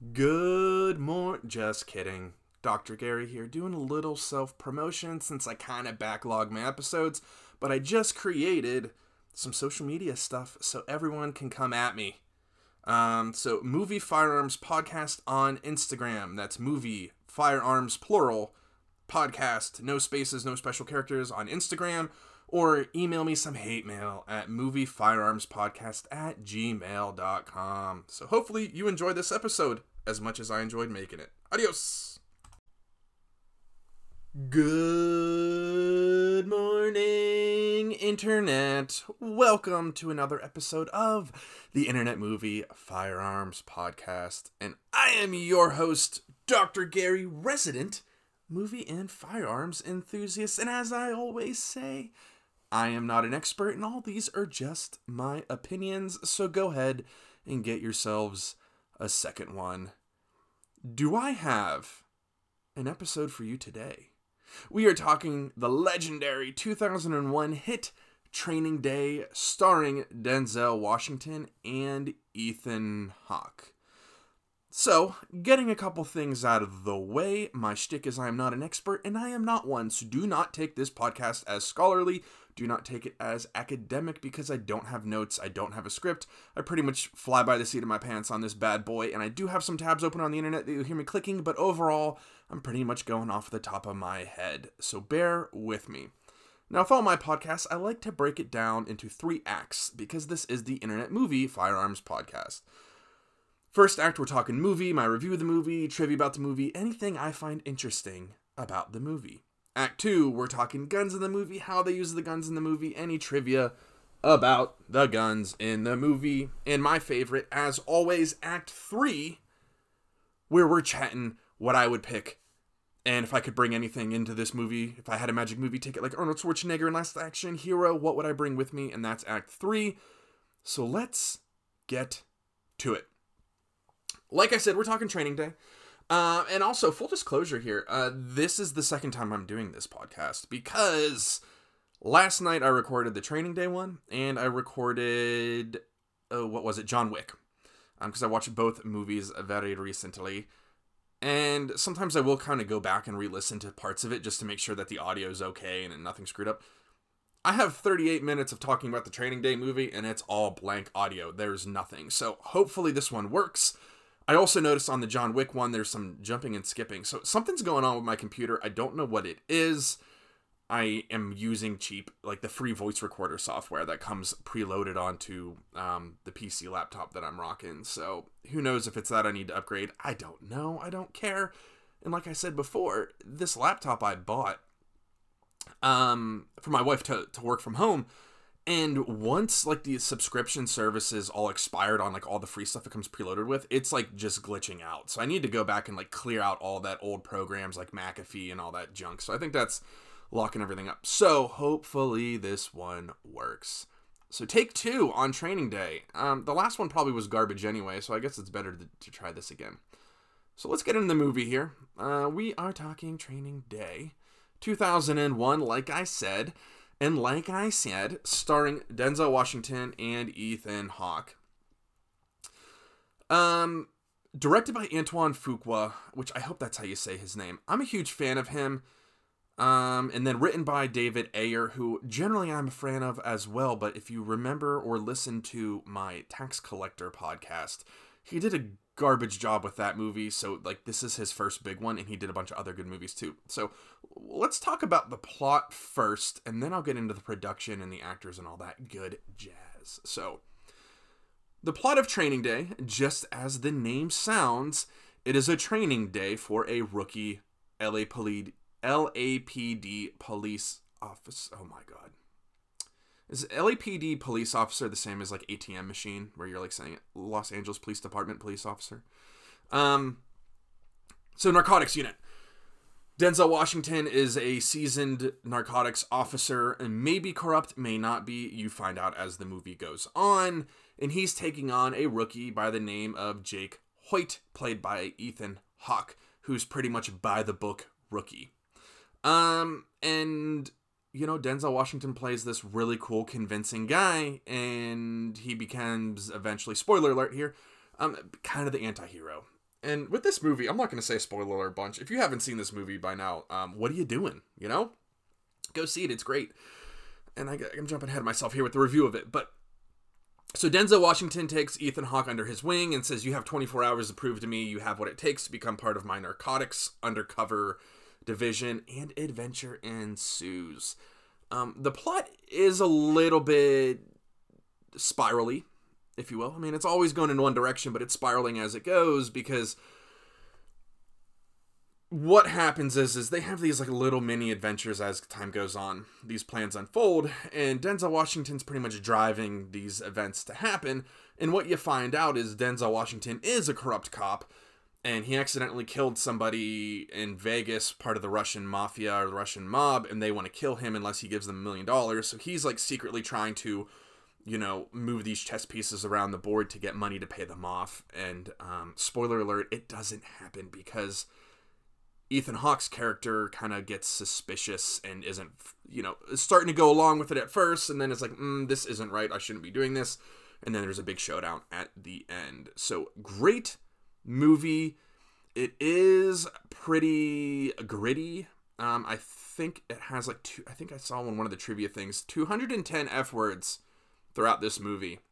Good morning. Just kidding. Dr. Gary here, doing a little self promotion since I kind of backlog my episodes, but I just created some social media stuff so everyone can come at me. Um, so, Movie Firearms Podcast on Instagram. That's Movie Firearms Plural Podcast. No spaces, no special characters on Instagram. Or email me some hate mail at moviefirearmspodcast at gmail.com. So, hopefully, you enjoyed this episode as much as I enjoyed making it. Adios! Good morning, Internet. Welcome to another episode of the Internet Movie Firearms Podcast. And I am your host, Dr. Gary, resident movie and firearms enthusiast. And as I always say, I am not an expert, and all these are just my opinions. So go ahead and get yourselves a second one. Do I have an episode for you today? We are talking the legendary 2001 hit Training Day starring Denzel Washington and Ethan Hawke. So, getting a couple things out of the way, my shtick is I am not an expert and I am not one, so do not take this podcast as scholarly. Do not take it as academic because I don't have notes, I don't have a script. I pretty much fly by the seat of my pants on this bad boy, and I do have some tabs open on the internet that you'll hear me clicking, but overall, I'm pretty much going off the top of my head. So bear with me. Now, with all my podcasts, I like to break it down into three acts because this is the Internet Movie Firearms Podcast. First act, we're talking movie, my review of the movie, trivia about the movie, anything I find interesting about the movie. Act two, we're talking guns in the movie, how they use the guns in the movie, any trivia about the guns in the movie. And my favorite, as always, Act three, where we're chatting what I would pick. And if I could bring anything into this movie, if I had a magic movie ticket like Arnold Schwarzenegger in Last Action Hero, what would I bring with me? And that's Act 3. So let's get to it. Like I said, we're talking training day. Uh, and also, full disclosure here, uh, this is the second time I'm doing this podcast because last night I recorded the training day one and I recorded, oh, what was it, John Wick. Because um, I watched both movies very recently. And sometimes I will kind of go back and re listen to parts of it just to make sure that the audio is okay and nothing screwed up. I have 38 minutes of talking about the Training Day movie and it's all blank audio. There's nothing. So hopefully this one works. I also noticed on the John Wick one, there's some jumping and skipping. So something's going on with my computer. I don't know what it is. I am using cheap, like the free voice recorder software that comes preloaded onto um, the PC laptop that I'm rocking. So who knows if it's that I need to upgrade? I don't know. I don't care. And like I said before, this laptop I bought um, for my wife to, to work from home. And once like the subscription services all expired on like all the free stuff it comes preloaded with, it's like just glitching out. So I need to go back and like clear out all that old programs like McAfee and all that junk. So I think that's locking everything up. So hopefully this one works. So take two on training day. Um, the last one probably was garbage anyway, so I guess it's better to, to try this again. So let's get into the movie here. Uh, we are talking training day. 2001, like I said. And like I said, starring Denzel Washington and Ethan Hawke. Um, directed by Antoine Fuqua, which I hope that's how you say his name. I'm a huge fan of him. Um, and then written by David Ayer, who generally I'm a fan of as well. But if you remember or listen to my Tax Collector podcast, he did a garbage job with that movie. So, like, this is his first big one, and he did a bunch of other good movies too. So, let's talk about the plot first, and then I'll get into the production and the actors and all that good jazz. So, the plot of Training Day, just as the name sounds, it is a training day for a rookie LA LAPD police office. Oh my god. Is LAPD police officer the same as like ATM machine where you're like saying? Los Angeles Police Department police officer? Um so narcotics unit. Denzel Washington is a seasoned narcotics officer and may be corrupt, may not be. You find out as the movie goes on. And he's taking on a rookie by the name of Jake Hoyt, played by Ethan Hawke, who's pretty much by the book rookie. Um, and you know, Denzel Washington plays this really cool, convincing guy, and he becomes eventually, spoiler alert here, um, kind of the anti hero. And with this movie, I'm not going to say spoiler alert bunch. If you haven't seen this movie by now, um, what are you doing? You know, go see it. It's great. And I, I'm jumping ahead of myself here with the review of it, but so Denzel Washington takes Ethan Hawke under his wing and says, "You have 24 hours to prove to me you have what it takes to become part of my narcotics undercover division." And adventure ensues. Um, the plot is a little bit spirally, if you will. I mean, it's always going in one direction, but it's spiraling as it goes because what happens is is they have these like little mini adventures as time goes on these plans unfold and denzel washington's pretty much driving these events to happen and what you find out is denzel washington is a corrupt cop and he accidentally killed somebody in vegas part of the russian mafia or the russian mob and they want to kill him unless he gives them a million dollars so he's like secretly trying to you know move these chess pieces around the board to get money to pay them off and um, spoiler alert it doesn't happen because Ethan Hawke's character kind of gets suspicious and isn't, you know, starting to go along with it at first, and then it's like, mm, this isn't right. I shouldn't be doing this. And then there's a big showdown at the end. So great movie. It is pretty gritty. Um, I think it has like two. I think I saw on one of the trivia things 210 f words throughout this movie.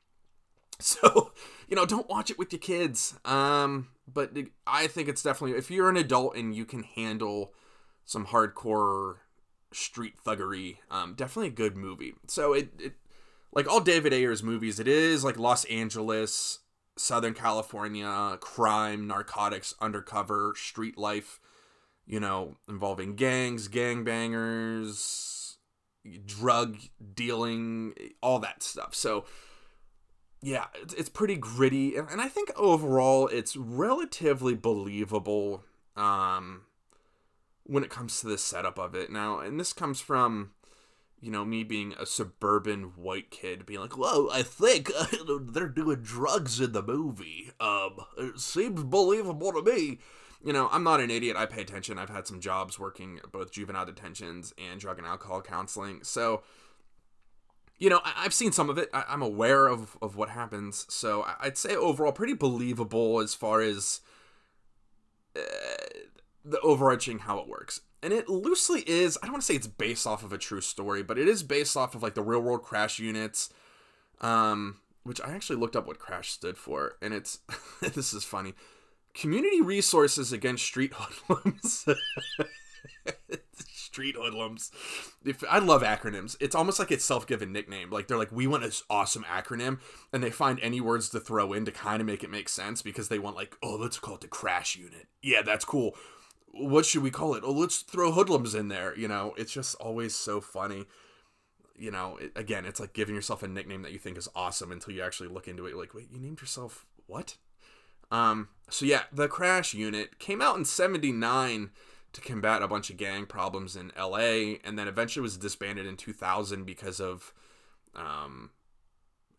So, you know, don't watch it with your kids. Um, but I think it's definitely if you're an adult and you can handle some hardcore street thuggery, um, definitely a good movie. So it, it like all David Ayer's movies, it is like Los Angeles, Southern California, crime, narcotics, undercover, street life, you know, involving gangs, gangbangers, drug dealing, all that stuff. So yeah, it's, it's pretty gritty, and, and I think overall it's relatively believable um, when it comes to the setup of it. Now, and this comes from you know, me being a suburban white kid, being like, "Well, I think they're doing drugs in the movie. Um, it seems believable to me." You know, I'm not an idiot. I pay attention. I've had some jobs working both juvenile detentions and drug and alcohol counseling, so you know, I- have seen some of it. I- am aware of, of what happens. So I'd say overall pretty believable as far as uh, the overarching how it works. And it loosely is, I don't want to say it's based off of a true story, but it is based off of like the real world crash units. Um, which I actually looked up what crash stood for. And it's, this is funny community resources against street hoodlums. street hoodlums. If I love acronyms, it's almost like it's self-given nickname. Like they're like, we want this awesome acronym, and they find any words to throw in to kind of make it make sense because they want like, oh, let's call it the crash unit. Yeah, that's cool. What should we call it? Oh, let's throw hoodlums in there. You know, it's just always so funny. You know, it, again, it's like giving yourself a nickname that you think is awesome until you actually look into it. Like, wait, you named yourself what? Um, so yeah, the crash unit came out in 79 to combat a bunch of gang problems in LA, and then eventually was disbanded in 2000 because of um,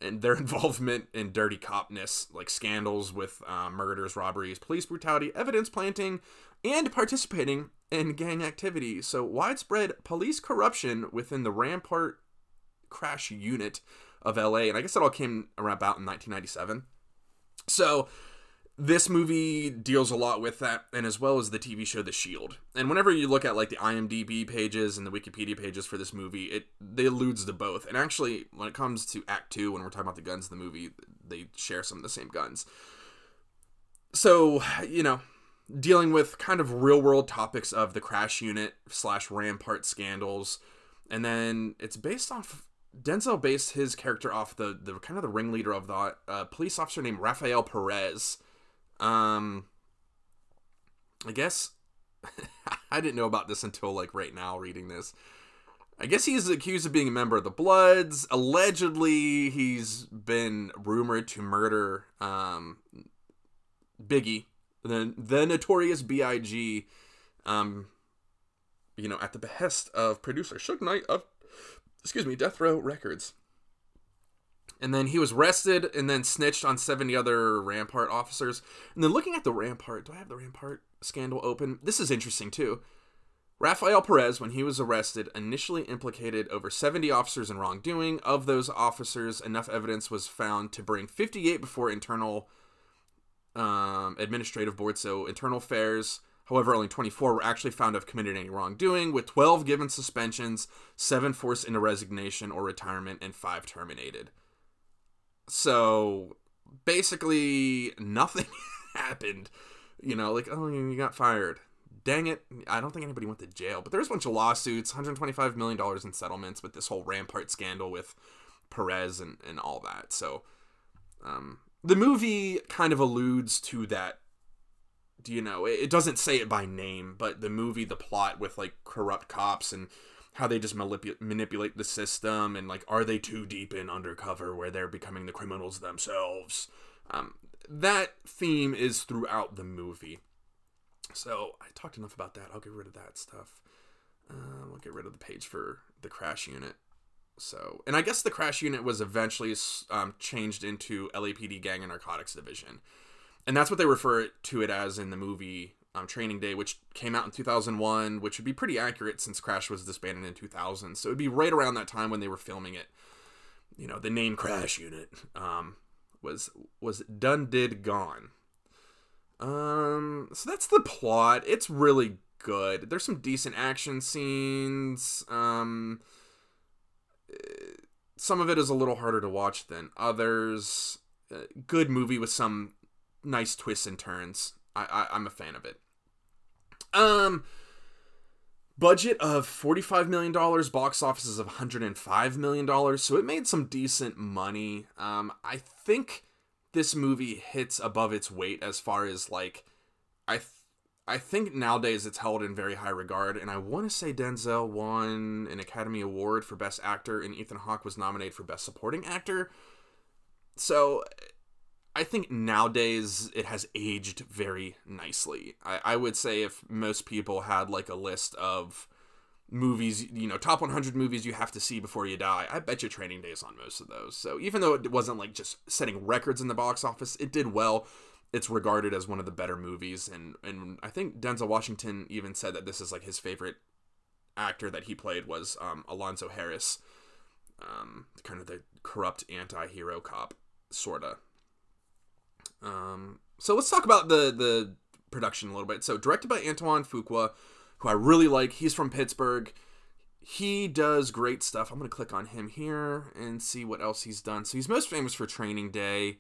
and their involvement in dirty copness, like scandals with uh, murders, robberies, police brutality, evidence planting, and participating in gang activity. So widespread police corruption within the Rampart crash unit of LA, and I guess it all came around about in 1997. So this movie deals a lot with that and as well as the tv show the shield and whenever you look at like the imdb pages and the wikipedia pages for this movie it they alludes to both and actually when it comes to act two when we're talking about the guns in the movie they share some of the same guns so you know dealing with kind of real world topics of the crash unit slash rampart scandals and then it's based off denzel based his character off the the kind of the ringleader of the uh, police officer named rafael perez um, I guess I didn't know about this until like right now reading this. I guess he's accused of being a member of the Bloods. Allegedly, he's been rumored to murder um, Biggie, the the notorious B.I.G. Um, you know, at the behest of producer Suge Knight of, excuse me, Death Row Records and then he was arrested and then snitched on 70 other Rampart officers. And then looking at the Rampart, do I have the Rampart scandal open? This is interesting too. Rafael Perez, when he was arrested, initially implicated over 70 officers in wrongdoing. Of those officers, enough evidence was found to bring 58 before internal um, administrative board, so internal affairs. However, only 24 were actually found to have committed any wrongdoing, with 12 given suspensions, 7 forced into resignation or retirement, and 5 terminated. So basically, nothing happened. You know, like, oh, you got fired. Dang it. I don't think anybody went to jail, but there's a bunch of lawsuits, $125 million in settlements with this whole Rampart scandal with Perez and, and all that. So, um, the movie kind of alludes to that do you know? It doesn't say it by name but the movie the plot with like corrupt cops and how they just manipu- manipulate the system and like are they too deep in undercover where they're becoming the criminals themselves? Um, that theme is throughout the movie. So i talked enough about that. I'll get rid of that stuff. Uh, i'll get rid of the page for the crash unit so, and I guess the crash unit was eventually um, changed into LAPD Gang and Narcotics Division, and that's what they refer to it as in the movie um, Training Day, which came out in 2001, which would be pretty accurate since Crash was disbanded in 2000. So it'd be right around that time when they were filming it. You know, the name Crash Unit um, was was done, did, gone. Um, so that's the plot. It's really good. There's some decent action scenes. Um, some of it is a little harder to watch than others. Uh, good movie with some nice twists and turns. I, I I'm a fan of it. Um, budget of $45 million box offices of $105 million so it made some decent money um, i think this movie hits above its weight as far as like i I think nowadays it's held in very high regard, and I want to say Denzel won an Academy Award for Best Actor, and Ethan Hawke was nominated for Best Supporting Actor. So I think nowadays it has aged very nicely. I, I would say if most people had like a list of movies, you know, top 100 movies you have to see before you die, I bet you Training Day is on most of those. So even though it wasn't like just setting records in the box office, it did well it's regarded as one of the better movies and and I think Denzel Washington even said that this is like his favorite actor that he played was um, Alonzo Harris um, kind of the corrupt anti-hero cop sorta. Um, so let's talk about the the production a little bit. So directed by Antoine Fuqua who I really like. He's from Pittsburgh. He does great stuff. I'm gonna click on him here and see what else he's done. So he's most famous for Training Day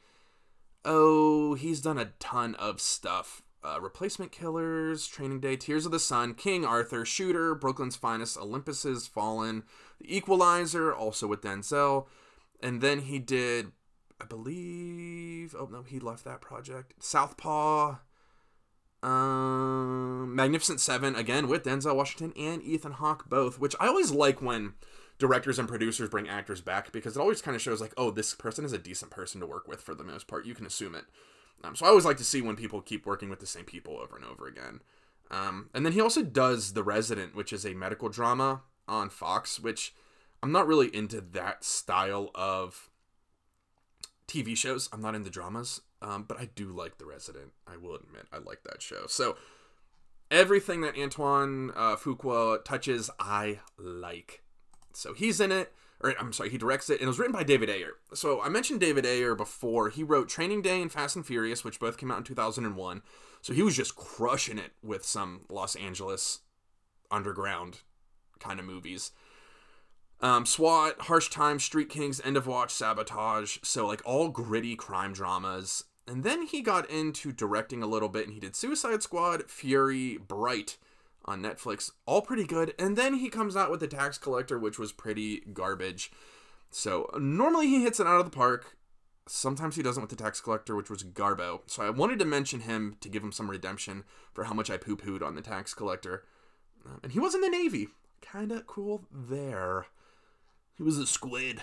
oh, he's done a ton of stuff. Uh, Replacement Killers, Training Day, Tears of the Sun, King Arthur, Shooter, Brooklyn's Finest, Olympus Has Fallen, The Equalizer, also with Denzel. And then he did, I believe, oh no, he left that project. Southpaw, um, Magnificent Seven, again with Denzel Washington and Ethan Hawke both, which I always like when directors and producers bring actors back because it always kind of shows like, oh, this person is a decent person to work with for the most part. You can assume it. Um, so I always like to see when people keep working with the same people over and over again. Um, and then he also does The Resident, which is a medical drama on Fox, which I'm not really into that style of TV shows. I'm not into dramas, um, but I do like The Resident. I will admit, I like that show. So everything that Antoine uh, Fuqua touches, I like. So he's in it, or I'm sorry, he directs it, and it was written by David Ayer. So I mentioned David Ayer before. He wrote Training Day and Fast and Furious, which both came out in 2001. So he was just crushing it with some Los Angeles underground kind of movies. Um, SWAT, Harsh Times, Street Kings, End of Watch, Sabotage. So like all gritty crime dramas. And then he got into directing a little bit, and he did Suicide Squad, Fury, Bright on Netflix, all pretty good. And then he comes out with The Tax Collector, which was pretty garbage. So normally he hits it out of the park. Sometimes he doesn't with The Tax Collector, which was Garbo. So I wanted to mention him to give him some redemption for how much I poo pooed on The Tax Collector. Um, and he was in the Navy. Kinda cool there. He was a squid.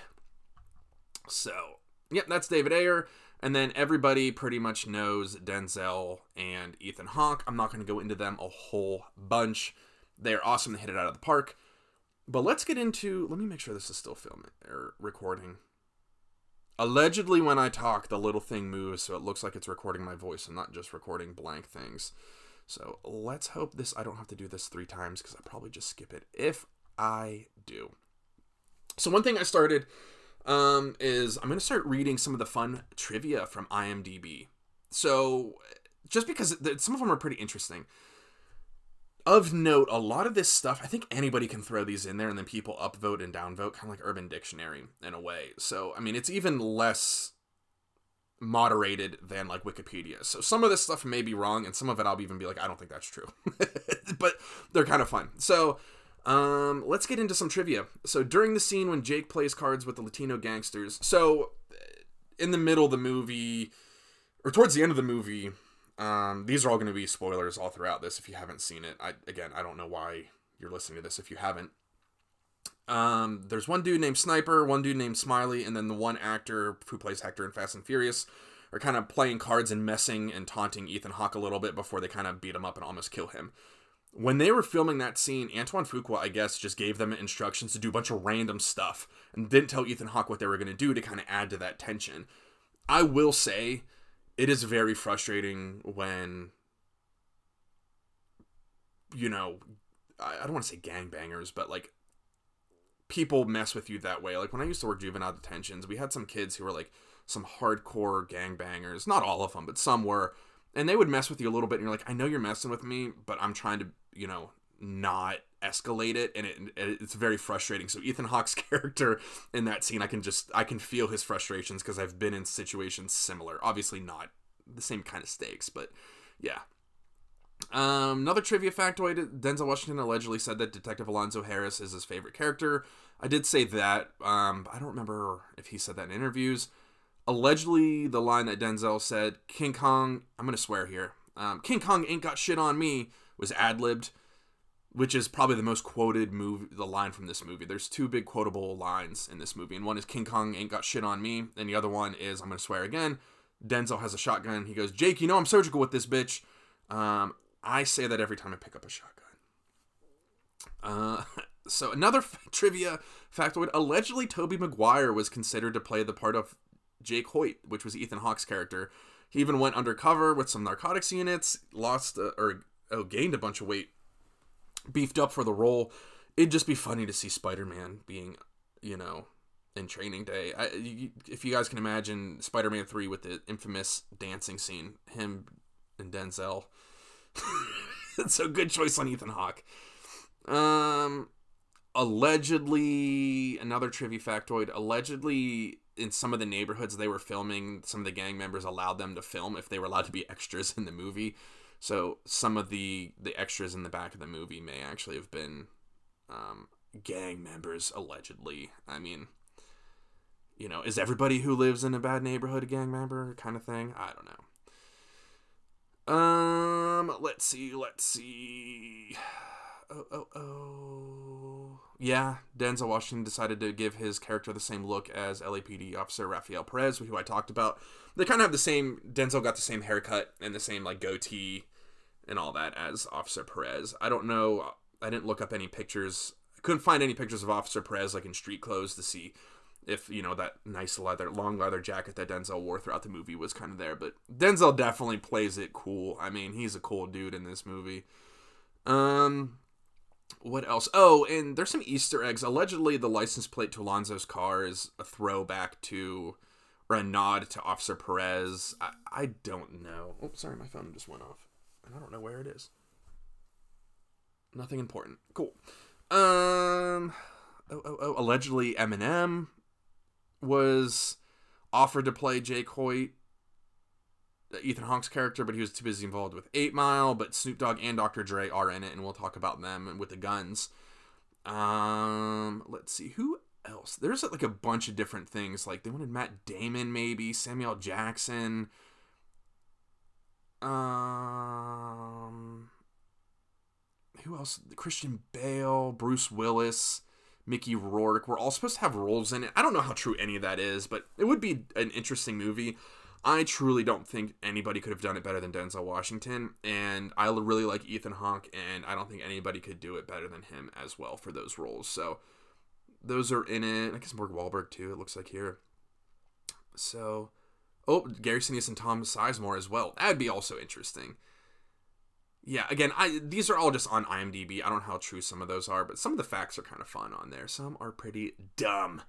So, yep, that's David Ayer. And then everybody pretty much knows Denzel and Ethan Hawke. I'm not going to go into them a whole bunch. They're awesome. They hit it out of the park. But let's get into. Let me make sure this is still filming or er, recording. Allegedly, when I talk, the little thing moves, so it looks like it's recording my voice and not just recording blank things. So let's hope this. I don't have to do this three times because I probably just skip it if I do. So one thing I started um, is I'm going to start reading some of the fun trivia from IMDb. So just because some of them are pretty interesting. Of note, a lot of this stuff, I think anybody can throw these in there and then people upvote and downvote, kind of like Urban Dictionary in a way. So, I mean, it's even less moderated than like Wikipedia. So some of this stuff may be wrong, and some of it I'll even be like, I don't think that's true. but they're kind of fun. So um, let's get into some trivia. So during the scene when Jake plays cards with the Latino gangsters, so in the middle of the movie, or towards the end of the movie, um, these are all going to be spoilers all throughout this if you haven't seen it. I again, I don't know why you're listening to this if you haven't. Um, there's one dude named Sniper, one dude named Smiley, and then the one actor who plays Hector in Fast and Furious are kind of playing cards and messing and taunting Ethan Hawke a little bit before they kind of beat him up and almost kill him. When they were filming that scene, Antoine Fuqua, I guess, just gave them instructions to do a bunch of random stuff and didn't tell Ethan Hawke what they were going to do to kind of add to that tension. I will say it is very frustrating when you know I, don't want to say gangbangers, but like people mess with you that way. Like when I used to work juvenile detentions, we had some kids who were like some hardcore gangbangers. Not all of them, but some were. And they would mess with you a little bit, and you're like, I know you're messing with me, but I'm trying to, you know, not escalate it, and it, it's very frustrating. So Ethan Hawke's character in that scene, I can just I can feel his frustrations because I've been in situations similar. Obviously not the same kind of stakes, but yeah. Um, another trivia factoid: Denzel Washington allegedly said that Detective Alonzo Harris is his favorite character. I did say that. Um, I don't remember if he said that in interviews. Allegedly, the line that Denzel said, "King Kong," I'm gonna swear here. Um, King Kong ain't got shit on me was ad libbed which is probably the most quoted movie the line from this movie. There's two big quotable lines in this movie and one is king kong ain't got shit on me and the other one is i'm gonna swear again denzel has a shotgun. He goes jake you know i'm surgical with this bitch. Um, i say that every time i pick up a shotgun. Uh, so another f- trivia factoid allegedly tobey maguire was considered to play the part of jake hoyt which was ethan hawke's character he even went undercover with some narcotics units lost uh, or oh, gained a bunch of weight beefed up for the role. It'd just be funny to see Spider-Man being, you know, in Training Day. I, you, if you guys can imagine Spider-Man Three with the infamous dancing scene, him and Denzel. so good choice on Ethan Hawke. Um, allegedly, another trivia factoid. Allegedly, in some of the neighborhoods they were filming, some of the gang members allowed them to film if they were allowed to be extras in the movie. So some of the the extras in the back of the movie may actually have been um, gang members allegedly. I mean, you know, is everybody who lives in a bad neighborhood a gang member kind of thing? I don't know. Um, let's see, let's see. Oh, oh, oh. Yeah, Denzel Washington decided to give his character the same look as LAPD officer Rafael Perez, who I talked about they kind of have the same. Denzel got the same haircut and the same like goatee and all that as Officer Perez. I don't know. I didn't look up any pictures. I couldn't find any pictures of Officer Perez like in street clothes to see if you know that nice leather, long leather jacket that Denzel wore throughout the movie was kind of there. But Denzel definitely plays it cool. I mean, he's a cool dude in this movie. Um, what else? Oh, and there's some Easter eggs. Allegedly, the license plate to Alonzo's car is a throwback to or a nod to Officer Perez. I, I don't know. Oh, sorry, my phone just went off. And I don't know where it is. Nothing important. Cool. Um. Oh, oh, oh. Allegedly, Eminem was offered to play Jake Hoyt, Ethan Hawke's character, but he was too busy involved with Eight Mile. But Snoop Dogg and Dr. Dre are in it, and we'll talk about them with the guns. Um, let's see who else? There's like a bunch of different things. Like they wanted Matt Damon, maybe Samuel Jackson. Um, who else? Christian Bale, Bruce Willis, Mickey Rourke. We're all supposed to have roles in it. I don't know how true any of that is, but it would be an interesting movie. I truly don't think anybody could have done it better than Denzel Washington, and I really like Ethan Hawke, and I don't think anybody could do it better than him as well for those roles. So those are in it. I guess Mark Wahlberg too. It looks like here. So, oh, Gary Sinise and Tom Sizemore as well. That'd be also interesting. Yeah, again, I these are all just on IMDb. I don't know how true some of those are, but some of the facts are kind of fun on there. Some are pretty dumb.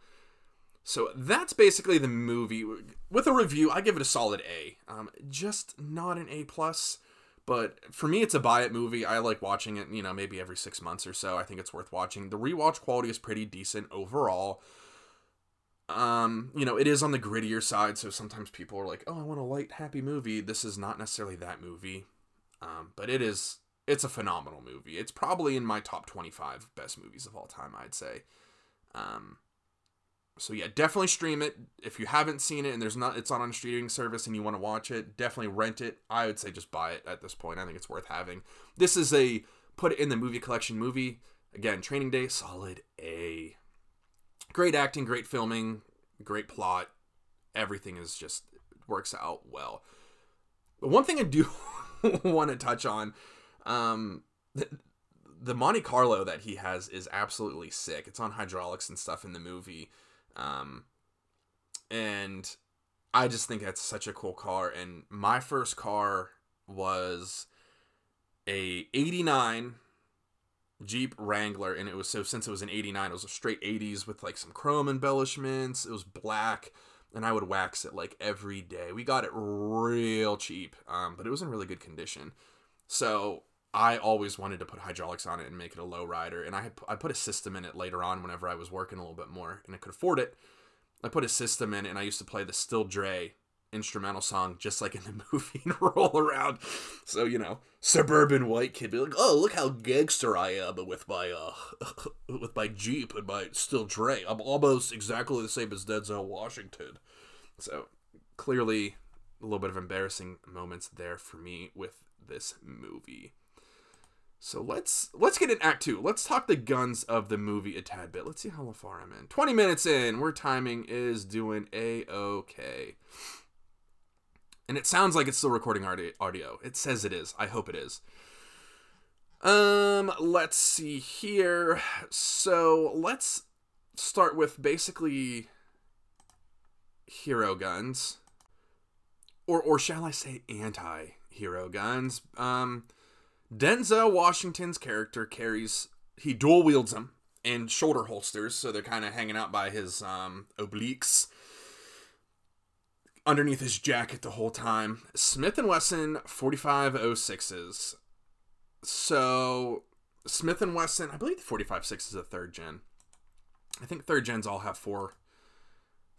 So that's basically the movie. With a review, I give it a solid A. Um, just not an A plus, but for me, it's a buy it movie. I like watching it. You know, maybe every six months or so. I think it's worth watching. The rewatch quality is pretty decent overall. Um, you know, it is on the grittier side, so sometimes people are like, "Oh, I want a light, happy movie." This is not necessarily that movie, um, but it is. It's a phenomenal movie. It's probably in my top twenty-five best movies of all time. I'd say. Um, so yeah, definitely stream it if you haven't seen it and there's not it's not on a streaming service and you want to watch it. Definitely rent it. I would say just buy it at this point. I think it's worth having. This is a put it in the movie collection movie. Again, Training Day, solid A great acting, great filming, great plot. Everything is just works out well. But one thing I do want to touch on, um, the, the Monte Carlo that he has is absolutely sick. It's on hydraulics and stuff in the movie, um, and I just think that's such a cool car. And my first car was a '89 Jeep Wrangler, and it was so since it was an '89, it was a straight '80s with like some chrome embellishments. It was black, and I would wax it like every day. We got it real cheap, um, but it was in really good condition. So I always wanted to put hydraulics on it and make it a low rider, and I had, I put a system in it later on whenever I was working a little bit more and I could afford it. I put a system in and I used to play the Still Dre instrumental song just like in the movie and roll around. So, you know, suburban white kid be like, "Oh, look how gangster I am with my uh with my Jeep and my Still Dre. I'm almost exactly the same as Denzel Washington." So, clearly a little bit of embarrassing moments there for me with this movie. So let's let's get in Act Two. Let's talk the guns of the movie a tad bit. Let's see how far I'm in. Twenty minutes in. We're timing is doing a okay. And it sounds like it's still recording audio. It says it is. I hope it is. Um, let's see here. So let's start with basically hero guns. Or or shall I say anti-hero guns? Um Denzel Washington's character carries he dual wields them in shoulder holsters, so they're kind of hanging out by his um, obliques underneath his jacket the whole time. Smith and Wesson 4506s. So Smith and Wesson, I believe the 456 is a third gen. I think third gens all have four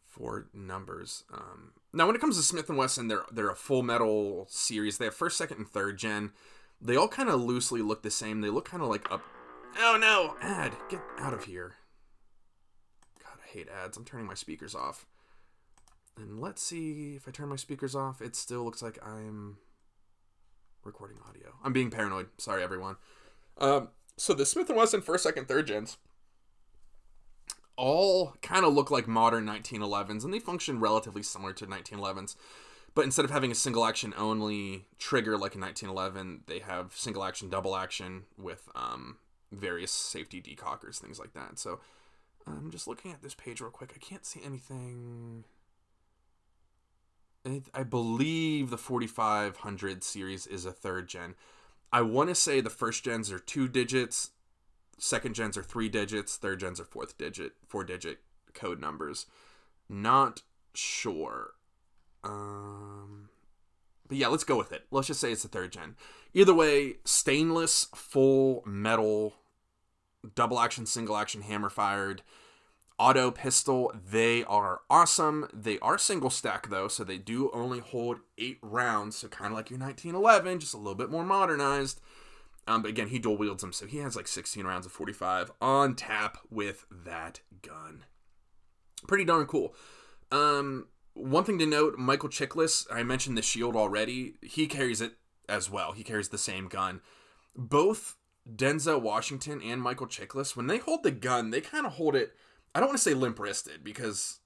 four numbers. Um, now when it comes to Smith and Wesson, they're they're a full metal series. They have first, second, and third gen. They all kind of loosely look the same. They look kind of like up. Oh no, ad, get out of here. God, I hate ads. I'm turning my speakers off. And let's see if I turn my speakers off, it still looks like I'm recording audio. I'm being paranoid. Sorry, everyone. Um, so the Smith & Wesson first, second, third gens all kind of look like modern 1911s, and they function relatively similar to 1911s. But instead of having a single action only trigger like in 1911, they have single action, double action with um, various safety decockers, things like that. So I'm just looking at this page real quick. I can't see anything. I believe the 4500 series is a third gen. I want to say the first gens are two digits, second gens are three digits, third gens are fourth digit, four digit code numbers. Not sure. Um, but yeah, let's go with it. Let's just say it's the third gen. Either way, stainless, full metal, double action, single action, hammer fired auto pistol. They are awesome. They are single stack though, so they do only hold eight rounds. So kind of like your 1911, just a little bit more modernized. Um, but again, he dual wields them, so he has like 16 rounds of 45 on tap with that gun. Pretty darn cool. Um, one thing to note, Michael Chiklis, I mentioned the shield already. He carries it as well. He carries the same gun. Both Denzel Washington and Michael Chiklis, when they hold the gun, they kind of hold it I don't want to say limp wristed because,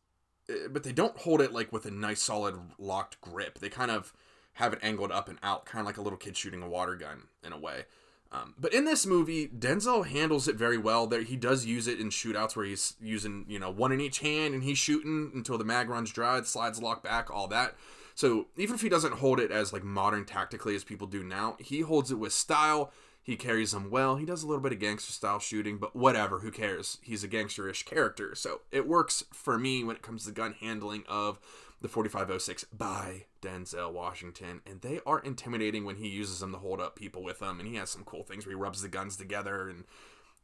eh, but they don't hold it like with a nice solid locked grip. They kind of have it angled up and out, kind of like a little kid shooting a water gun in a way. Um, but in this movie, Denzel handles it very well. There, he does use it in shootouts where he's using, you know, one in each hand and he's shooting until the mag runs dry, it slides lock back, all that. So even if he doesn't hold it as like modern tactically as people do now, he holds it with style. He carries them well. He does a little bit of gangster style shooting, but whatever, who cares? He's a gangsterish character. So it works for me when it comes to gun handling of the 4506 by Denzel Washington. And they are intimidating when he uses them to hold up people with them. And he has some cool things where he rubs the guns together and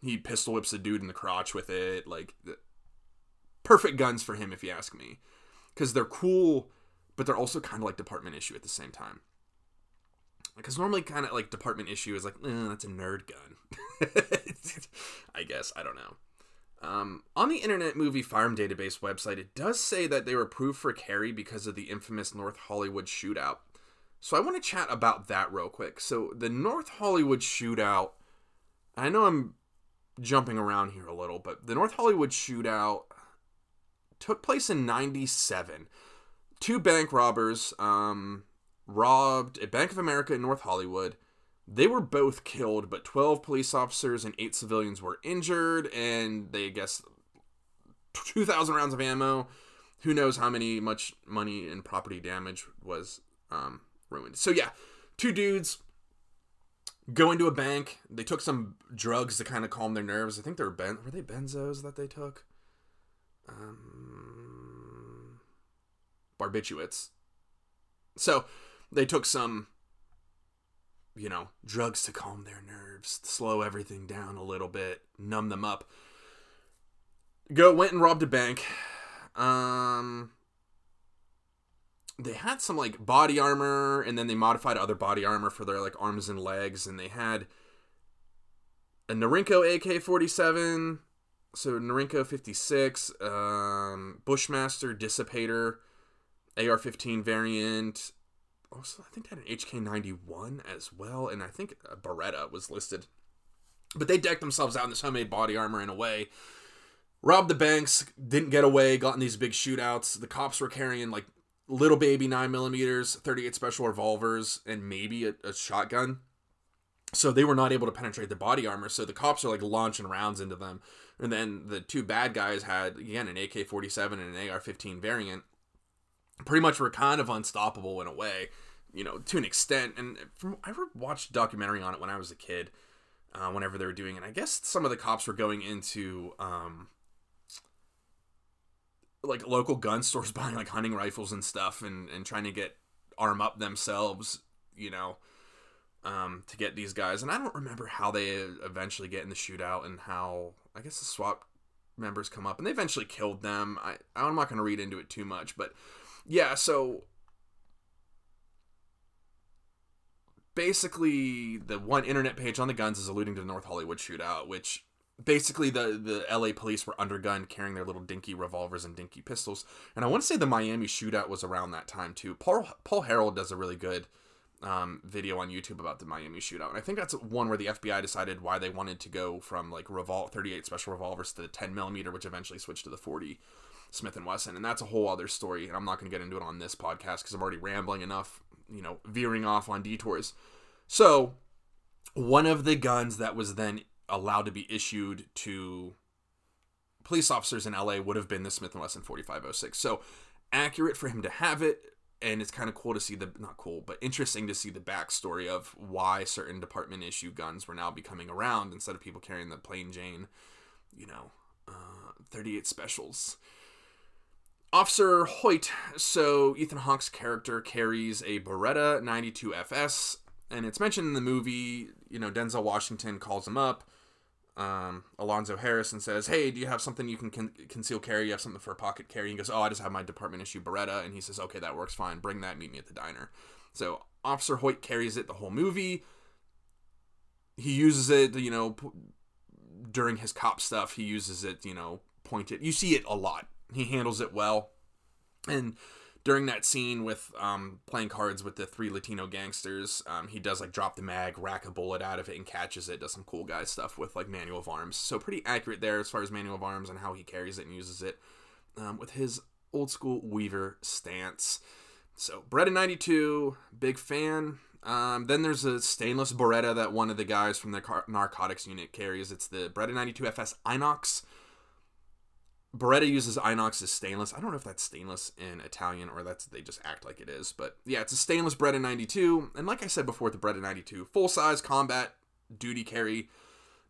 he pistol whips a dude in the crotch with it. Like, perfect guns for him, if you ask me. Because they're cool, but they're also kind of like department issue at the same time because normally kind of like department issue is like eh, that's a nerd gun i guess i don't know um, on the internet movie Firearms database website it does say that they were approved for carry because of the infamous north hollywood shootout. So i want to chat about that real quick. So the north hollywood shootout i know i'm jumping around here a little but the north hollywood shootout took place in 97 two bank robbers um, robbed a Bank of America in North Hollywood. They were both killed, but 12 police officers and 8 civilians were injured, and they, guess, 2,000 rounds of ammo. Who knows how many much money and property damage was um, ruined. So, yeah, two dudes go into a bank. They took some drugs to kind of calm their nerves. I think they were ben- were they benzos that they took. Um, barbiturates. So they took some you know drugs to calm their nerves slow everything down a little bit numb them up. Go went and robbed a bank. Um they had some like body armor and then they modified other body armor for their like arms and legs and they had a Norinco AK-47 so Norinco 56 um Bushmaster Dissipator AR-15 variant also I think they had an HK91 as well, and I think a Beretta was listed. But they decked themselves out in this homemade body armor in a way. Robbed the banks, didn't get away, got in these big shootouts. The cops were carrying like little baby 9 millimeters, 38 special revolvers, and maybe a, a shotgun. So they were not able to penetrate the body armor. So the cops are like launching rounds into them. And then the two bad guys had, again, an AK 47 and an AR 15 variant pretty much were kind of unstoppable in a way, you know, to an extent. And from I watched a documentary on it when I was a kid, uh, whenever they were doing it. I guess some of the cops were going into um, like local gun stores buying like hunting rifles and stuff and, and trying to get arm up themselves, you know, um, to get these guys. And I don't remember how they eventually get in the shootout and how I guess the SWAT members come up and they eventually killed them. I I'm not going to read into it too much, but yeah, so basically the one internet page on the guns is alluding to the North Hollywood shootout, which basically the the LA police were undergunned carrying their little dinky revolvers and dinky pistols. And I want to say the Miami shootout was around that time too. Paul Paul Harrell does a really good um, video on YouTube about the Miami shootout. And I think that's one where the FBI decided why they wanted to go from like revol 38 special revolvers to the 10 millimeter, which eventually switched to the 40 Smith and Wesson, and that's a whole other story. And I'm not going to get into it on this podcast because I'm already rambling enough, you know, veering off on detours. So, one of the guns that was then allowed to be issued to police officers in LA would have been the Smith and Wesson 4506. So, accurate for him to have it, and it's kind of cool to see the not cool, but interesting to see the backstory of why certain department issue guns were now becoming around instead of people carrying the plain Jane, you know, uh, 38 specials. Officer Hoyt, so Ethan Hawke's character carries a Beretta 92 FS, and it's mentioned in the movie, you know, Denzel Washington calls him up, um, Alonzo Harrison says, hey, do you have something you can con- conceal carry? You have something for a pocket carry? He goes, oh, I just have my department issue Beretta, and he says, okay, that works fine, bring that, meet me at the diner. So Officer Hoyt carries it the whole movie. He uses it, you know, p- during his cop stuff, he uses it, you know, pointed. You see it a lot he handles it well. And during that scene with um, playing cards with the three Latino gangsters, um, he does like drop the mag, rack a bullet out of it, and catches it. Does some cool guy stuff with like manual of arms. So pretty accurate there as far as manual of arms and how he carries it and uses it um, with his old school Weaver stance. So Beretta 92, big fan. Um, then there's a stainless Beretta that one of the guys from the car- narcotics unit carries. It's the Beretta 92 FS Inox. Beretta uses inox as stainless. I don't know if that's stainless in Italian or that's they just act like it is, but yeah, it's a stainless Beretta 92. And like I said before, the Beretta 92, full size combat duty carry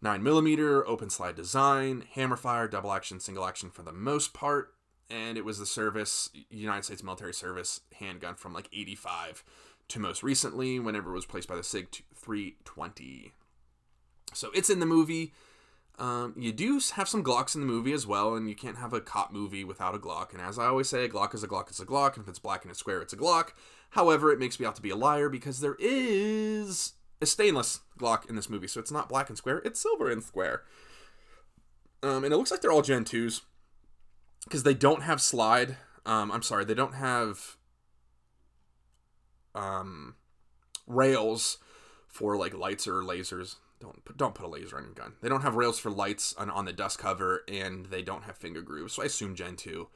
nine millimeter open slide design, hammer fire, double action, single action for the most part. And it was the service, United States military service handgun from like 85 to most recently, whenever it was placed by the SIG 320. So it's in the movie. Um, you do have some Glocks in the movie as well, and you can't have a cop movie without a Glock. And as I always say, a Glock is a Glock is a Glock, and if it's black and it's square, it's a Glock. However, it makes me out to be a liar because there is a stainless Glock in this movie, so it's not black and square, it's silver and square. Um, and it looks like they're all Gen 2s because they don't have slide. Um, I'm sorry, they don't have um, rails for like lights or lasers. Don't put, don't put a laser on your gun. They don't have rails for lights on, on the dust cover, and they don't have finger grooves. So I assume Gen 2.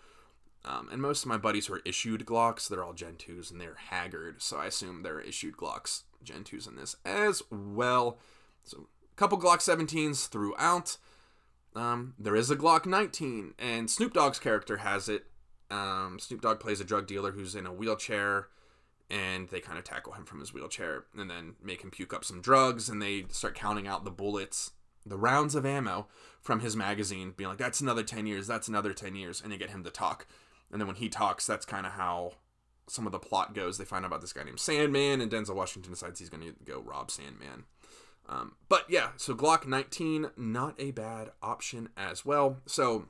Um, and most of my buddies who are issued Glocks, they're all Gen 2s and they're haggard. So I assume they're issued Glocks Gen 2s in this as well. So a couple Glock 17s throughout. Um, there is a Glock 19, and Snoop Dogg's character has it. Um, Snoop Dogg plays a drug dealer who's in a wheelchair, and they kind of tackle him from his wheelchair and then make him puke up some drugs, and they start counting out the bullets, the rounds of ammo from his magazine, being like, that's another 10 years, that's another 10 years, and they get him to talk. And then when he talks, that's kind of how some of the plot goes. They find out about this guy named Sandman, and Denzel Washington decides he's going to go rob Sandman. Um, but yeah, so Glock 19, not a bad option as well. So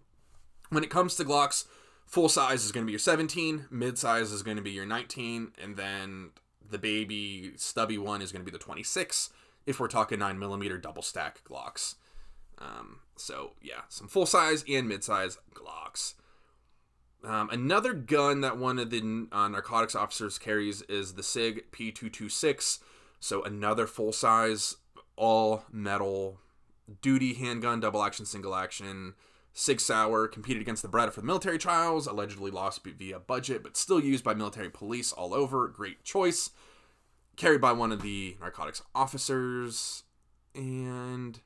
when it comes to Glocks, full size is going to be your 17, mid size is going to be your 19, and then the baby stubby one is going to be the 26 if we're talking 9mm double stack Glocks. Um, so yeah, some full size and mid size Glocks. Um, another gun that one of the uh, narcotics officers carries is the SIG P226. So another full size, all metal duty handgun, double action, single action. Sig Sauer competed against the the military trials, allegedly lost via budget, but still used by military police all over. Great choice. Carried by one of the narcotics officers. And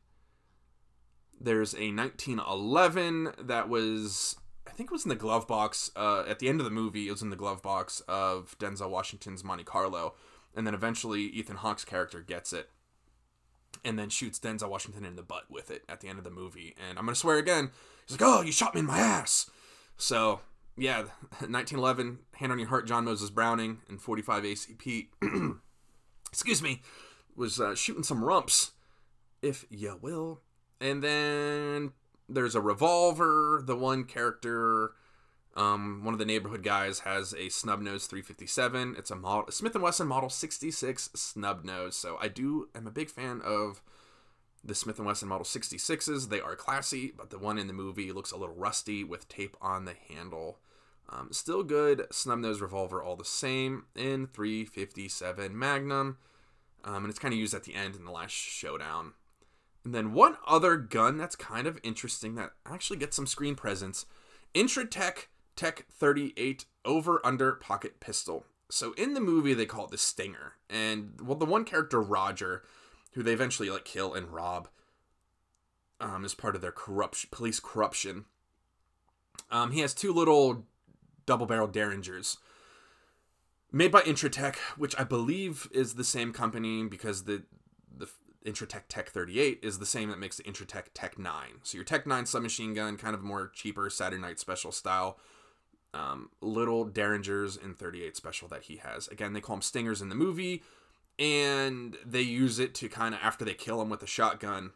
there's a 1911 that was I think it was in the glove box uh, at the end of the movie. It was in the glove box of Denzel Washington's Monte Carlo, and then eventually Ethan Hawke's character gets it, and then shoots Denzel Washington in the butt with it at the end of the movie. And I'm gonna swear again, he's like, "Oh, you shot me in my ass." So yeah, 1911, hand on your heart, John Moses Browning and 45 ACP. excuse me, was uh, shooting some rumps, if you will. And then there's a revolver. The one character, um, one of the neighborhood guys, has a snub nose 357. It's a model Smith Wesson Model 66 snub nose. So I do am a big fan of the Smith Wesson Model 66s. They are classy, but the one in the movie looks a little rusty with tape on the handle. Um, still good snub nose revolver, all the same in 357 Magnum, um, and it's kind of used at the end in the last showdown. And then one other gun that's kind of interesting that actually gets some screen presence Intratec Tech 38 over under pocket pistol. So in the movie they call it the Stinger. And well the one character Roger who they eventually like kill and rob um as part of their corruption police corruption. Um he has two little double-barrel derringers made by Intratec, which I believe is the same company because the the Intratec Tech 38 is the same that makes the Intratec Tech 9. So your Tech 9 submachine gun, kind of more cheaper Saturday Night Special style. Um, little Derringers in 38 Special that he has. Again, they call them Stingers in the movie, and they use it to kind of, after they kill him with a shotgun,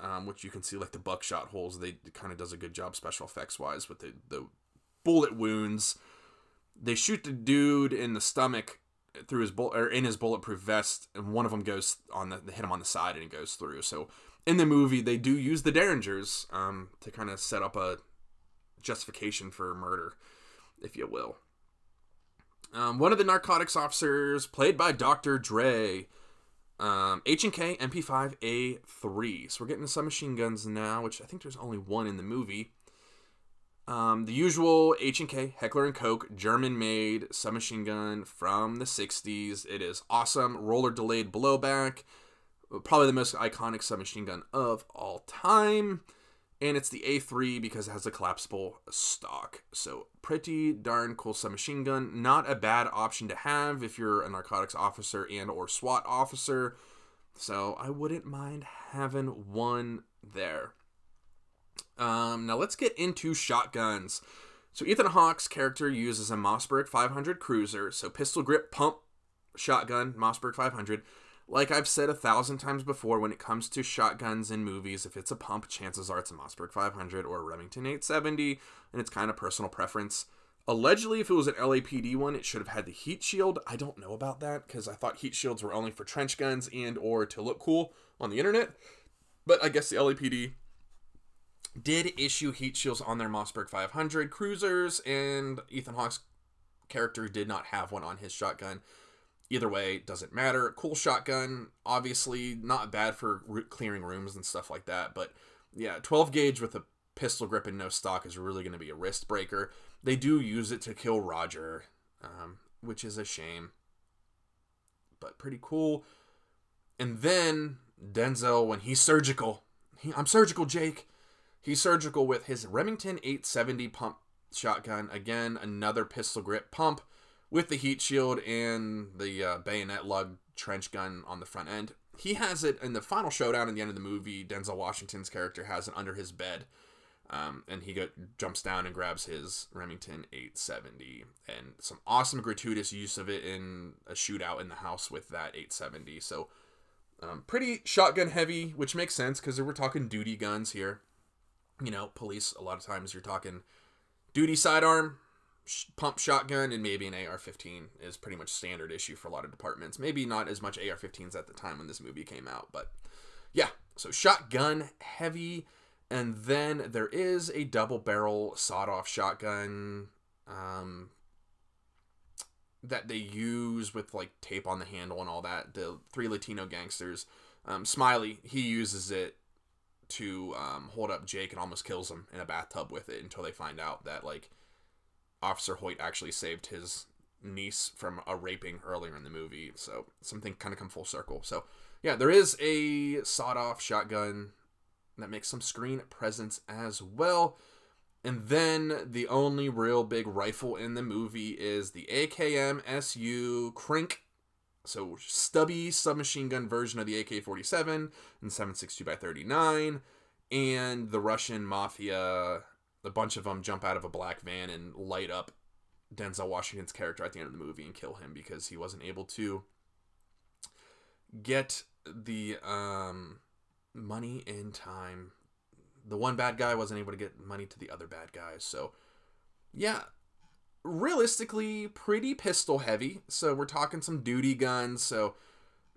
um, which you can see like the buckshot holes, they kind of does a good job special effects wise with the, the bullet wounds. They shoot the dude in the stomach through his bullet or in his bulletproof vest, and one of them goes on the hit him on the side and it goes through. So in the movie, they do use the Derringers um, to kind of set up a justification for murder, if you will. Um, one of the narcotics officers, played by Dr. Dre, um, H&K MP5A3. So we're getting some machine guns now, which I think there's only one in the movie. Um, the usual H&K Heckler and Koch German-made submachine gun from the 60s. It is awesome. Roller delayed blowback. Probably the most iconic submachine gun of all time. And it's the A3 because it has a collapsible stock. So pretty darn cool submachine gun. Not a bad option to have if you're a narcotics officer and or SWAT officer. So I wouldn't mind having one there. Um, now let's get into shotguns. So Ethan Hawke's character uses a Mossberg 500 cruiser, so pistol grip pump shotgun Mossberg 500. Like I've said a thousand times before, when it comes to shotguns in movies, if it's a pump, chances are it's a Mossberg 500 or a Remington 870, and it's kind of personal preference. Allegedly, if it was an LAPD one, it should have had the heat shield. I don't know about that because I thought heat shields were only for trench guns and or to look cool on the internet. But I guess the LAPD did issue heat shields on their Mossberg 500 cruisers, and Ethan Hawke's character did not have one on his shotgun. Either way, doesn't matter. Cool shotgun, obviously not bad for clearing rooms and stuff like that. But yeah, 12 gauge with a pistol grip and no stock is really going to be a wrist breaker. They do use it to kill Roger, um, which is a shame, but pretty cool. And then Denzel, when he's surgical, he, I'm surgical, Jake. He's surgical with his Remington 870 pump shotgun. Again, another pistol grip pump with the heat shield and the uh, bayonet lug trench gun on the front end. He has it in the final showdown at the end of the movie. Denzel Washington's character has it under his bed. Um, and he go, jumps down and grabs his Remington 870, and some awesome gratuitous use of it in a shootout in the house with that 870. So, um, pretty shotgun heavy, which makes sense because we're talking duty guns here you know, police, a lot of times you're talking duty sidearm, pump shotgun, and maybe an AR 15 is pretty much standard issue for a lot of departments. Maybe not as much AR 15s at the time when this movie came out, but yeah, so shotgun heavy. And then there is a double barrel sawed off shotgun um, that they use with like tape on the handle and all that. The three Latino gangsters. Um, Smiley, he uses it to um, hold up Jake and almost kills him in a bathtub with it until they find out that like Officer Hoyt actually saved his niece from a raping earlier in the movie. So something kind of come full circle. So yeah, there is a sawed off shotgun that makes some screen presence as well. And then the only real big rifle in the movie is the AKM SU Krink so stubby submachine gun version of the AK-47 and 7.62 by 39, and the Russian mafia. A bunch of them jump out of a black van and light up Denzel Washington's character at the end of the movie and kill him because he wasn't able to get the um, money in time. The one bad guy wasn't able to get money to the other bad guys. So, yeah, realistically pretty pistol heavy. So we're talking some duty guns. So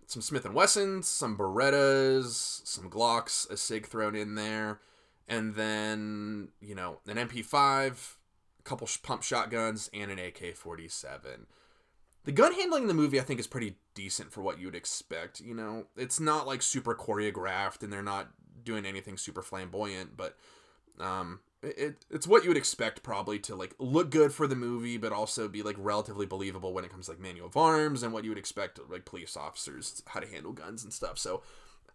some Smith and Wessons, some Berettas, some Glocks, a Sig thrown in there, and then you know an MP5, a couple pump shotguns, and an AK-47. The gun handling in the movie, I think, is pretty decent for what you would expect. You know, it's not like super choreographed, and they're not doing anything super flamboyant, but um, it, it's what you would expect probably to like look good for the movie but also be like relatively believable when it comes to like manual of arms and what you would expect like police officers how to handle guns and stuff so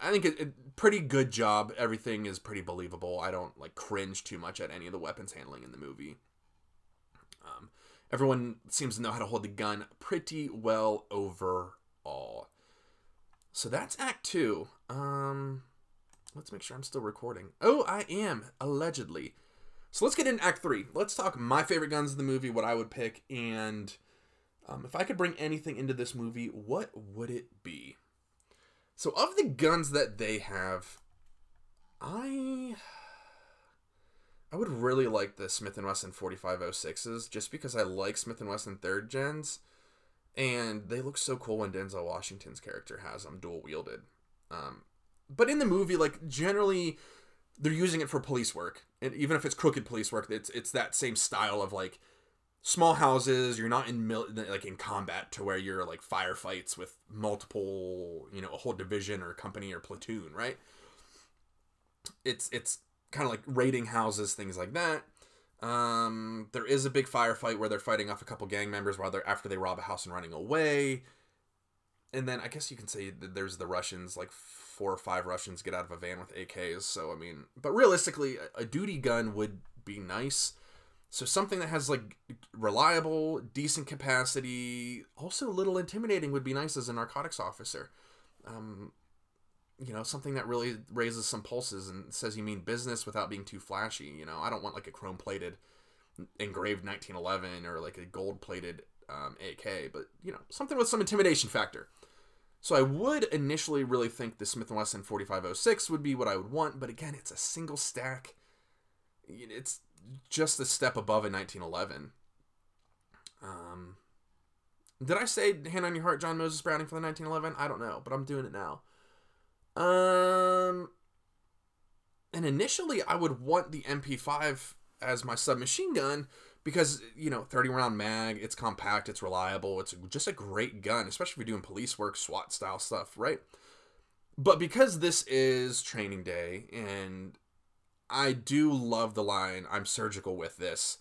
i think it, it pretty good job. Everything is pretty believable. I don't like cringe too much at any of the weapons handling in the movie. Um, everyone seems to know how to hold the gun pretty well overall. So that's act two. Um let's make sure i'm still recording. Oh i am allegedly. So let's get into Act Three. Let's talk my favorite guns in the movie, what I would pick, and um, if I could bring anything into this movie, what would it be? So of the guns that they have, I I would really like the Smith Wesson 4506s just because I like Smith Wesson third gens, and they look so cool when Denzel Washington's character has them dual wielded. Um, but in the movie, like generally they're using it for police work, and even if it's crooked police work, it's it's that same style of like small houses. You're not in mil- like in combat to where you're like firefights with multiple, you know, a whole division or company or platoon, right? It's it's kind of like raiding houses, things like that. Um, there is a big firefight where they're fighting off a couple gang members while they're after they rob a house and running away. And then I guess you can say that there's the Russians like four or five Russians get out of a van with AKs. So I mean, but realistically, a, a duty gun would be nice. So something that has like reliable, decent capacity, also a little intimidating would be nice as a narcotics officer. Um, you know, something that really raises some pulses and says you mean business without being too flashy. You know, I don't want like a chrome plated engraved 1911 or like a gold plated um, AK, but you know, something with some intimidation factor. So I would initially really think the Smith & Wesson 4506 would be what I would want, but again, it's a single stack. It's just a step above in 1911. Um, did I say hand on your heart, John Moses Browning for the 1911? I don't know, but I'm doing it now. Um, and initially I would want the MP5 as my submachine gun because you know 30 round mag it's compact it's reliable it's just a great gun especially if you're doing police work swat style stuff right but because this is training day and i do love the line i'm surgical with this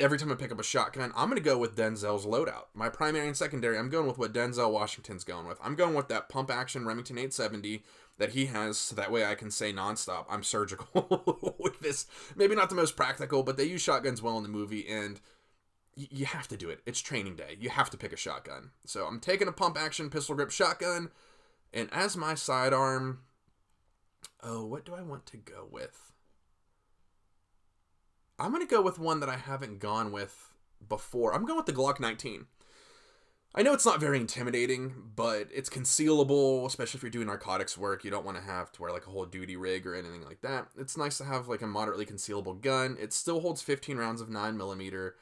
every time I pick up a shotgun, I'm going to go with Denzel's loadout. My primary and secondary, I'm going with what Denzel Washington's going with. I'm going with that pump action Remington 870 that he has, so that way I can say nonstop, I'm surgical with this. Maybe not the most practical, but they use shotguns well in the movie, and you have to do it. It's training day. You have to pick a shotgun. So I'm taking a pump action pistol grip shotgun, and as my sidearm, oh, what do I want to go with? I'm going to go with one that I haven't gone with before. I'm going with the Glock 19. I know it's not very intimidating, but it's concealable, especially if you're doing narcotics work. You don't want to have to wear like a whole duty rig or anything like that. It's nice to have like a moderately concealable gun. It still holds 15 rounds of 9mm.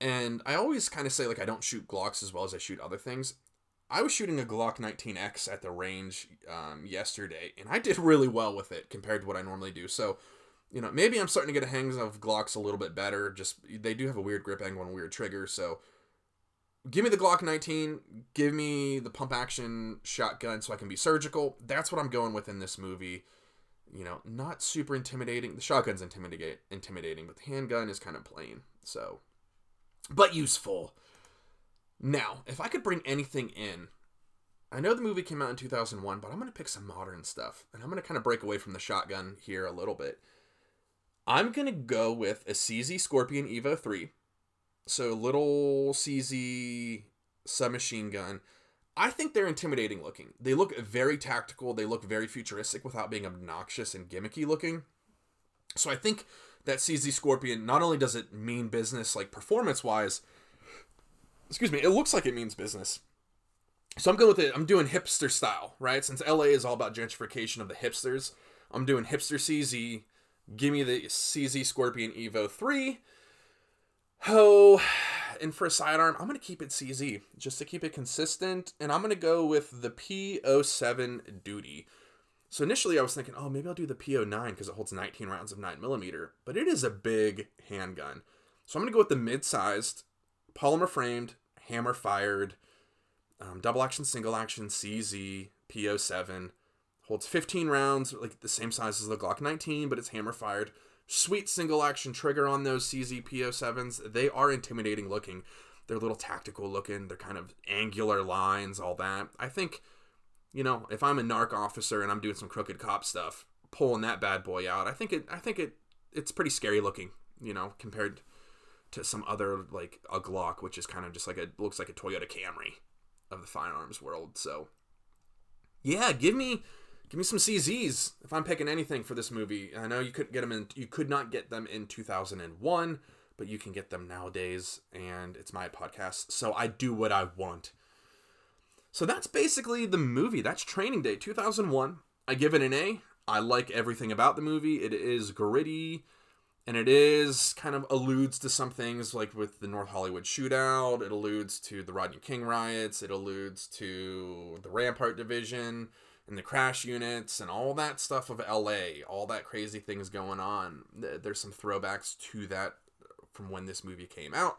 And I always kind of say like I don't shoot Glocks as well as I shoot other things. I was shooting a Glock 19X at the range um, yesterday, and I did really well with it compared to what I normally do. So you know, maybe I'm starting to get a hang of Glocks a little bit better. Just they do have a weird grip angle and weird trigger, so give me the Glock 19, give me the pump action shotgun so I can be surgical. That's what I'm going with in this movie. You know, not super intimidating. The shotgun's intimidate intimidating, but the handgun is kind of plain. So, but useful. Now, if I could bring anything in, I know the movie came out in 2001, but I'm going to pick some modern stuff. And I'm going to kind of break away from the shotgun here a little bit. I'm going to go with a CZ Scorpion Evo 3. So little CZ submachine gun. I think they're intimidating looking. They look very tactical. They look very futuristic without being obnoxious and gimmicky looking. So I think that CZ Scorpion not only does it mean business like performance wise, excuse me, it looks like it means business. So I'm going with it. I'm doing hipster style, right? Since LA is all about gentrification of the hipsters, I'm doing hipster CZ Give me the CZ Scorpion Evo 3. Oh, and for a sidearm, I'm going to keep it CZ just to keep it consistent. And I'm going to go with the P07 Duty. So initially I was thinking, oh, maybe I'll do the P09 because it holds 19 rounds of 9mm. But it is a big handgun. So I'm going to go with the mid-sized, polymer framed, hammer fired, um, double action, single action, CZ, P07. Holds 15 rounds, like the same size as the Glock 19, but it's hammer fired. Sweet single action trigger on those CZ P07s. They are intimidating looking. They're a little tactical looking. They're kind of angular lines, all that. I think, you know, if I'm a narc officer and I'm doing some crooked cop stuff, pulling that bad boy out, I think it. I think it. It's pretty scary looking, you know, compared to some other like a Glock, which is kind of just like a looks like a Toyota Camry of the firearms world. So, yeah, give me Give me some CZs if I'm picking anything for this movie. I know you could get them in. You could not get them in 2001, but you can get them nowadays, and it's my podcast, so I do what I want. So that's basically the movie. That's Training Day 2001. I give it an A. I like everything about the movie. It is gritty, and it is kind of alludes to some things like with the North Hollywood shootout. It alludes to the Rodney King riots. It alludes to the Rampart Division and the crash units and all that stuff of LA, all that crazy things going on. There's some throwbacks to that from when this movie came out.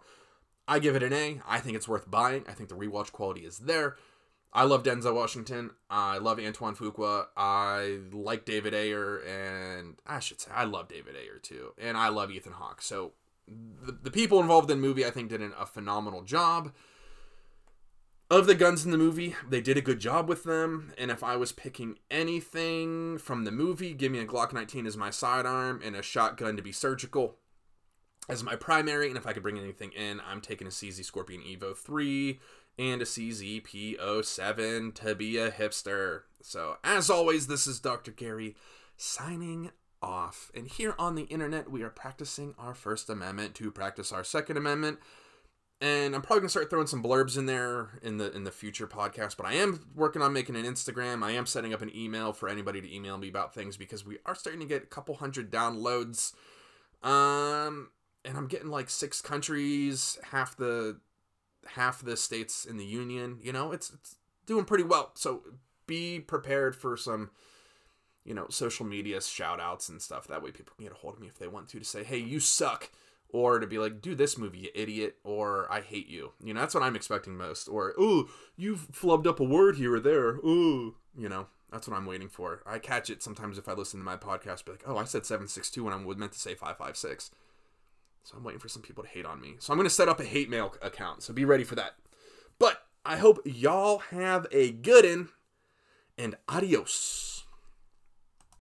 I give it an A. I think it's worth buying. I think the rewatch quality is there. I love Denzel Washington. I love Antoine Fuqua. I like David Ayer, and I should say I love David Ayer too, and I love Ethan Hawke. So the, the people involved in the movie, I think, did an, a phenomenal job of the guns in the movie, they did a good job with them. And if I was picking anything from the movie, give me a Glock 19 as my sidearm and a shotgun to be surgical as my primary. And if I could bring anything in, I'm taking a CZ Scorpion Evo 3 and a CZP07 to be a hipster. So, as always, this is Dr. Gary signing off. And here on the internet, we are practicing our First Amendment to practice our Second Amendment. And I'm probably gonna start throwing some blurbs in there in the in the future podcast. But I am working on making an Instagram. I am setting up an email for anybody to email me about things because we are starting to get a couple hundred downloads. Um, and I'm getting like six countries, half the half the states in the union. You know, it's it's doing pretty well. So be prepared for some you know, social media shout outs and stuff. That way people can get a hold of me if they want to to say, hey, you suck. Or to be like, do this movie, you idiot, or I hate you. You know, that's what I'm expecting most. Or, ooh you've flubbed up a word here or there. ooh you know, that's what I'm waiting for. I catch it sometimes if I listen to my podcast, be like, oh, I said 762 when I was meant to say 556. So I'm waiting for some people to hate on me. So I'm going to set up a hate mail account. So be ready for that. But I hope y'all have a good one and adios.